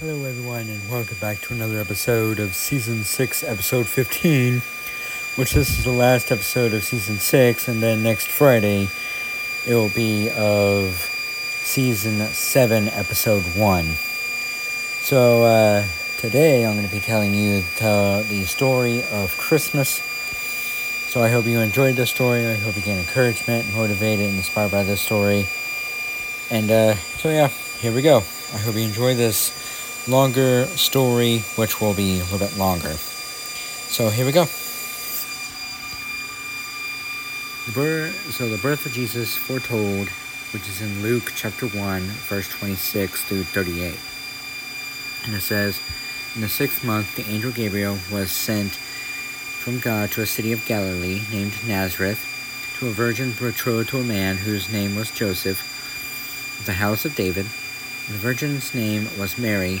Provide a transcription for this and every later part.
Hello, everyone, and welcome back to another episode of Season 6, Episode 15, which this is the last episode of Season 6, and then next Friday it will be of Season 7, Episode 1. So, uh, today I'm going to be telling you the, the story of Christmas. So, I hope you enjoyed this story. I hope you get encouragement, motivated, and inspired by this story. And, uh, so yeah, here we go. I hope you enjoy this longer story, which will be a little bit longer. So here we go. The birth, so the birth of Jesus foretold, which is in Luke chapter 1, verse 26 through 38. And it says, In the sixth month, the angel Gabriel was sent from God to a city of Galilee named Nazareth, to a virgin betrothed to a man whose name was Joseph, of the house of David. The virgin's name was Mary.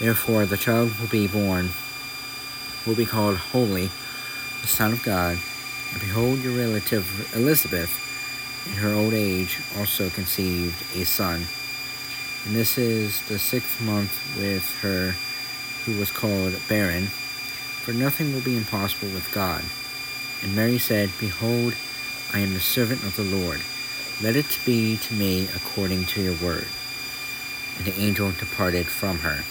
Therefore, the child will be born, will be called Holy, the Son of God. And behold, your relative Elizabeth, in her old age, also conceived a son. And this is the sixth month with her who was called barren, for nothing will be impossible with God. And Mary said, Behold, I am the servant of the Lord. Let it be to me according to your word. And the angel departed from her.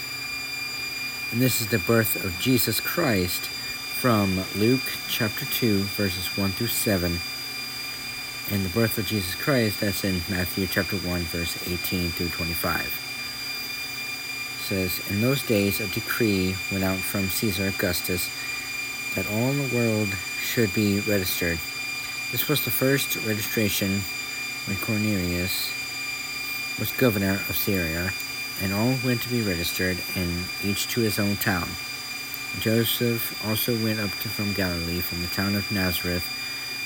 And this is the birth of Jesus Christ from Luke chapter 2, verses 1 through 7. And the birth of Jesus Christ, that's in Matthew chapter 1, verse 18 through 25. It says, In those days a decree went out from Caesar Augustus that all in the world should be registered. This was the first registration when Quirinius was governor of Syria and all went to be registered, and each to his own town. Joseph also went up to, from Galilee, from the town of Nazareth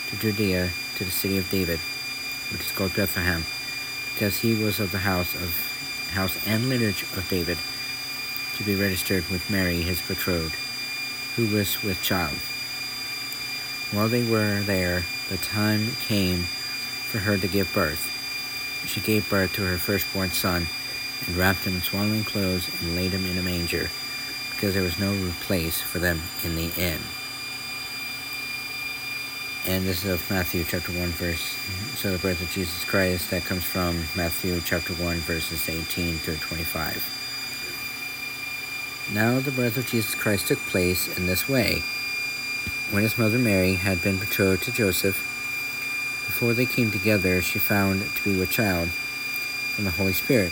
to Judea, to the city of David, which is called Bethlehem, because he was of the house of house and lineage of David, to be registered with Mary, his betrothed, who was with child. While they were there, the time came for her to give birth. She gave birth to her firstborn son and wrapped him in swaddling clothes and laid him in a manger, because there was no place for them in the inn. And this is of Matthew chapter 1, verse, so the birth of Jesus Christ, that comes from Matthew chapter 1, verses 18 through 25. Now the birth of Jesus Christ took place in this way. When his mother Mary had been betrothed to Joseph, before they came together, she found to be with child from the Holy Spirit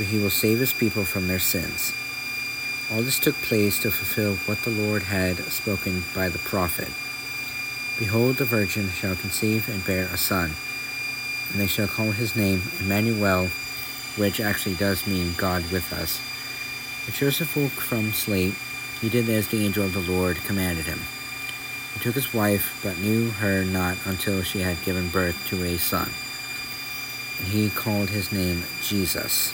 for he will save his people from their sins. All this took place to fulfill what the Lord had spoken by the prophet. Behold, the virgin shall conceive and bear a son, and they shall call his name Emmanuel, which actually does mean God with us. If Joseph woke from sleep, he did as the angel of the Lord commanded him. He took his wife, but knew her not until she had given birth to a son. And he called his name Jesus.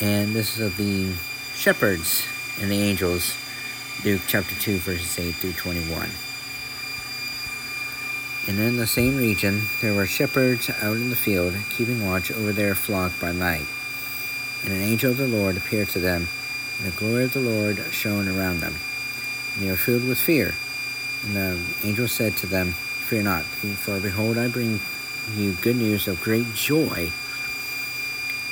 And this is of the shepherds and the angels Luke chapter 2, verses 8 through 21. And in the same region there were shepherds out in the field, keeping watch over their flock by night. And an angel of the Lord appeared to them, and the glory of the Lord shone around them. And they were filled with fear. And the angel said to them, Fear not, for behold, I bring you good news of great joy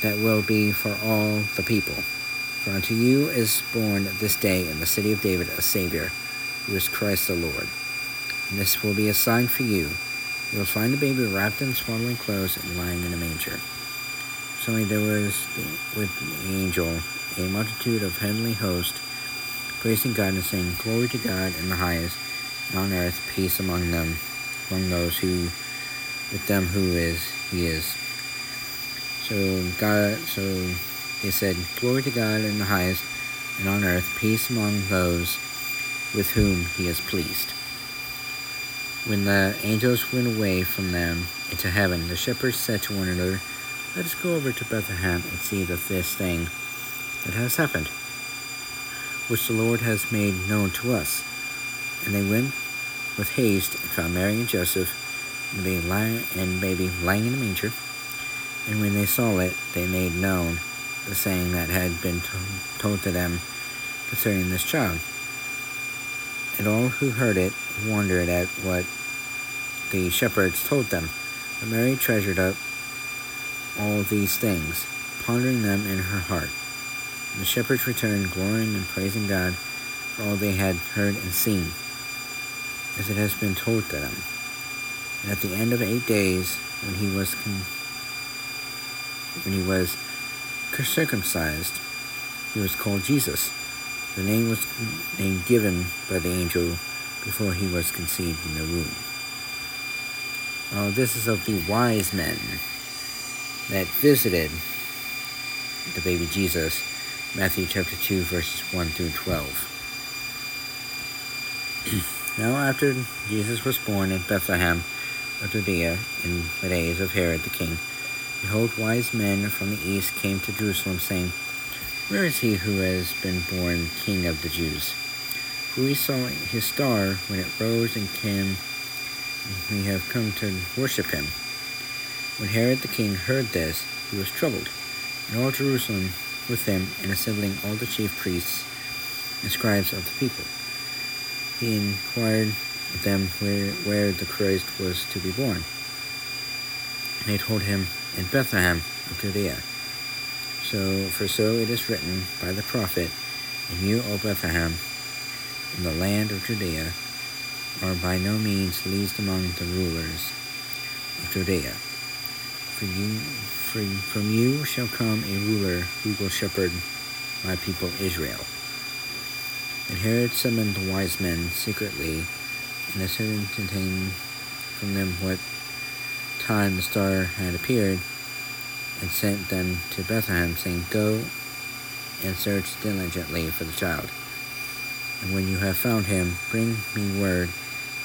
that will be for all the people. For unto you is born this day in the city of David a Savior, who is Christ the Lord. And this will be a sign for you. You will find a baby wrapped in swaddling clothes and lying in a manger. Suddenly there was with the angel a multitude of heavenly hosts, praising God and saying, Glory to God in the highest, and on earth peace among them, among those who, with them who is, he is. So God, so they said, Glory to God in the highest, and on earth peace among those with whom he is pleased. When the angels went away from them into heaven, the shepherds said to one another, Let us go over to Bethlehem and see that this thing that has happened, which the Lord has made known to us. And they went with haste and found Mary and Joseph and the baby lying, in a manger. And when they saw it, they made known the saying that had been told to them concerning this child. And all who heard it wondered at what the shepherds told them. But Mary treasured up all these things, pondering them in her heart. And the shepherds returned, glorying and praising God for all they had heard and seen, as it has been told to them. And at the end of eight days, when he was con- when he was circumcised, he was called Jesus. The name was name given by the angel before he was conceived in the womb. This is of the wise men that visited the baby Jesus, Matthew chapter 2, verses 1 through 12. now, after Jesus was born in Bethlehem of Judea in the days of Herod the king, Behold, wise men from the east came to Jerusalem, saying, Where is he who has been born King of the Jews? For we saw his star when it rose and came, and we have come to worship him. When Herod the king heard this, he was troubled, and all Jerusalem with him, and assembling all the chief priests and scribes of the people. He inquired of them where, where the Christ was to be born. And they told him, in Bethlehem of Judea. So, for so it is written by the prophet, And you, O Bethlehem, in the land of Judea, are by no means least among the rulers of Judea. For you, for, from you shall come a ruler who will shepherd my people Israel. And Herod summoned the wise men secretly, and ascertained from them what time the star had appeared, and sent them to Bethlehem, saying, Go and search diligently for the child. And when you have found him, bring me word,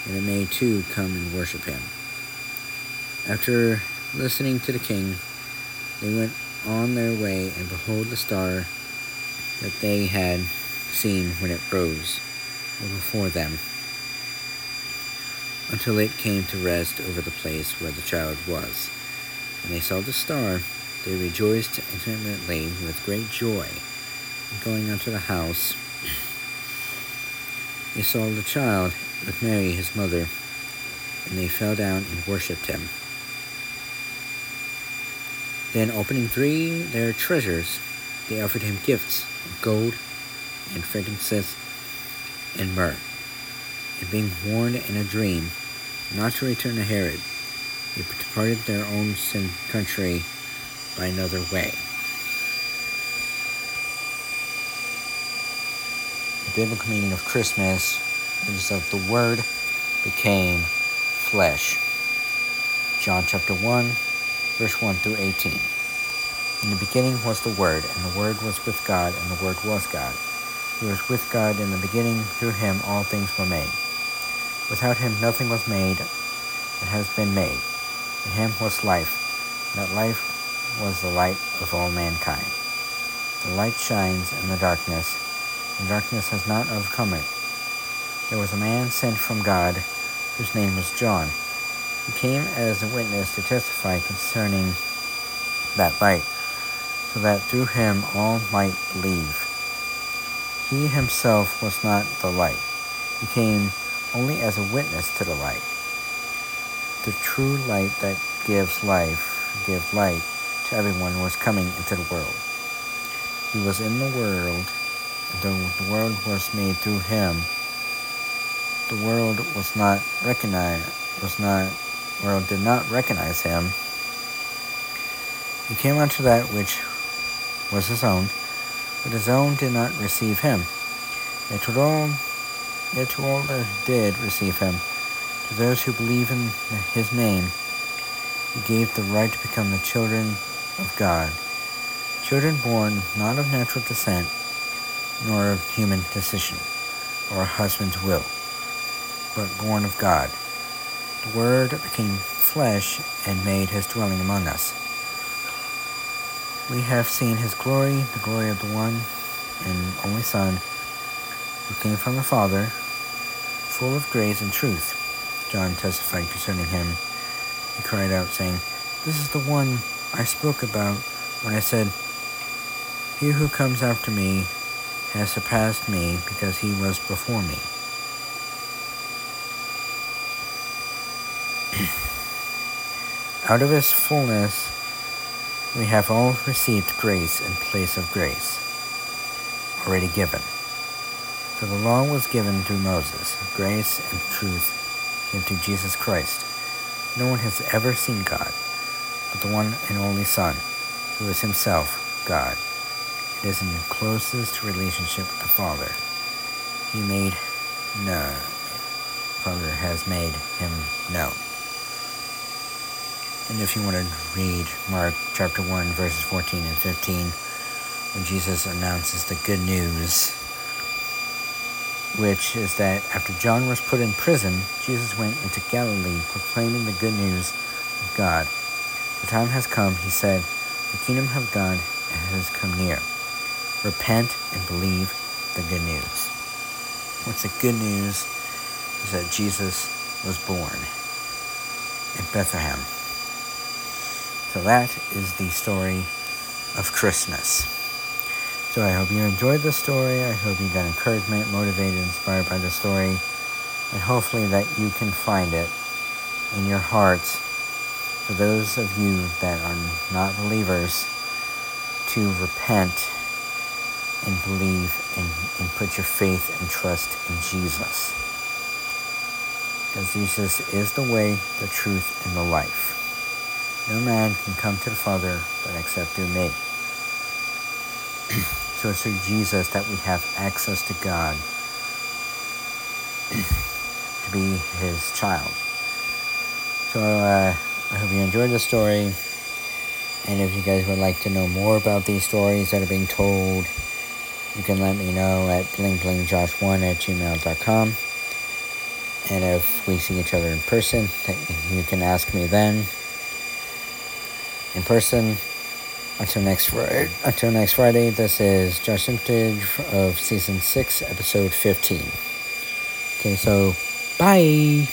that I may too come and worship him. After listening to the king, they went on their way, and behold, the star that they had seen when it rose was before them until it came to rest over the place where the child was. When they saw the star, they rejoiced intimately with great joy. And going unto the house, they saw the child with Mary his mother, and they fell down and worshipped him. Then, opening three their treasures, they offered him gifts of gold and frankincense and myrrh and being warned in a dream not to return to Herod, they departed their own country by another way. The biblical meaning of Christmas is that the Word became flesh. John chapter 1, verse 1 through 18. In the beginning was the Word, and the Word was with God, and the Word was God. He was with God in the beginning. Through him all things were made. Without him nothing was made that has been made. In him was life, that life was the light of all mankind. The light shines in the darkness, and darkness has not overcome it. there was a man sent from God whose name was John. He came as a witness to testify concerning that light, so that through him all might believe. He himself was not the light. He came only as a witness to the light. The true light that gives life, give light to everyone was coming into the world. He was in the world, the world was made through him. The world was not recognized was not world did not recognize him. He came unto that which was his own, but his own did not receive him. Yet to all, yet to all that did receive him, to those who believe in his name, he gave the right to become the children of God. Children born not of natural descent, nor of human decision, or a husband's will, but born of God. The Word became flesh and made his dwelling among us. We have seen his glory, the glory of the one and only Son, who came from the Father, full of grace and truth. John testified concerning him. He cried out, saying, This is the one I spoke about when I said, He who comes after me has surpassed me because he was before me. Out of his fullness we have all received grace in place of grace, already given. For the law was given through Moses, grace and truth came through Jesus Christ. No one has ever seen God, but the one and only Son, who is himself God. It is in the closest relationship with the Father. He made no Father has made him known. And if you want to read Mark chapter 1, verses 14 and 15, when Jesus announces the good news, which is that after John was put in prison, Jesus went into Galilee proclaiming the good news of God. The time has come, he said, the kingdom of God has come near. Repent and believe the good news. What's the good news is that Jesus was born in Bethlehem. So that is the story of Christmas. So I hope you enjoyed the story. I hope you got encouragement, motivated, inspired by the story. And hopefully that you can find it in your hearts for those of you that are not believers to repent and believe and, and put your faith and trust in Jesus. Because Jesus is the way, the truth, and the life. No man can come to the Father but except through me. so it's through Jesus that we have access to God to be his child. So uh, I hope you enjoyed the story. And if you guys would like to know more about these stories that are being told, you can let me know at blingblingjosh1 at gmail.com. And if we see each other in person, you can ask me then in person. Until next Friday, until next Friday, this is Josh Simptage of season six, episode fifteen. Okay, so bye.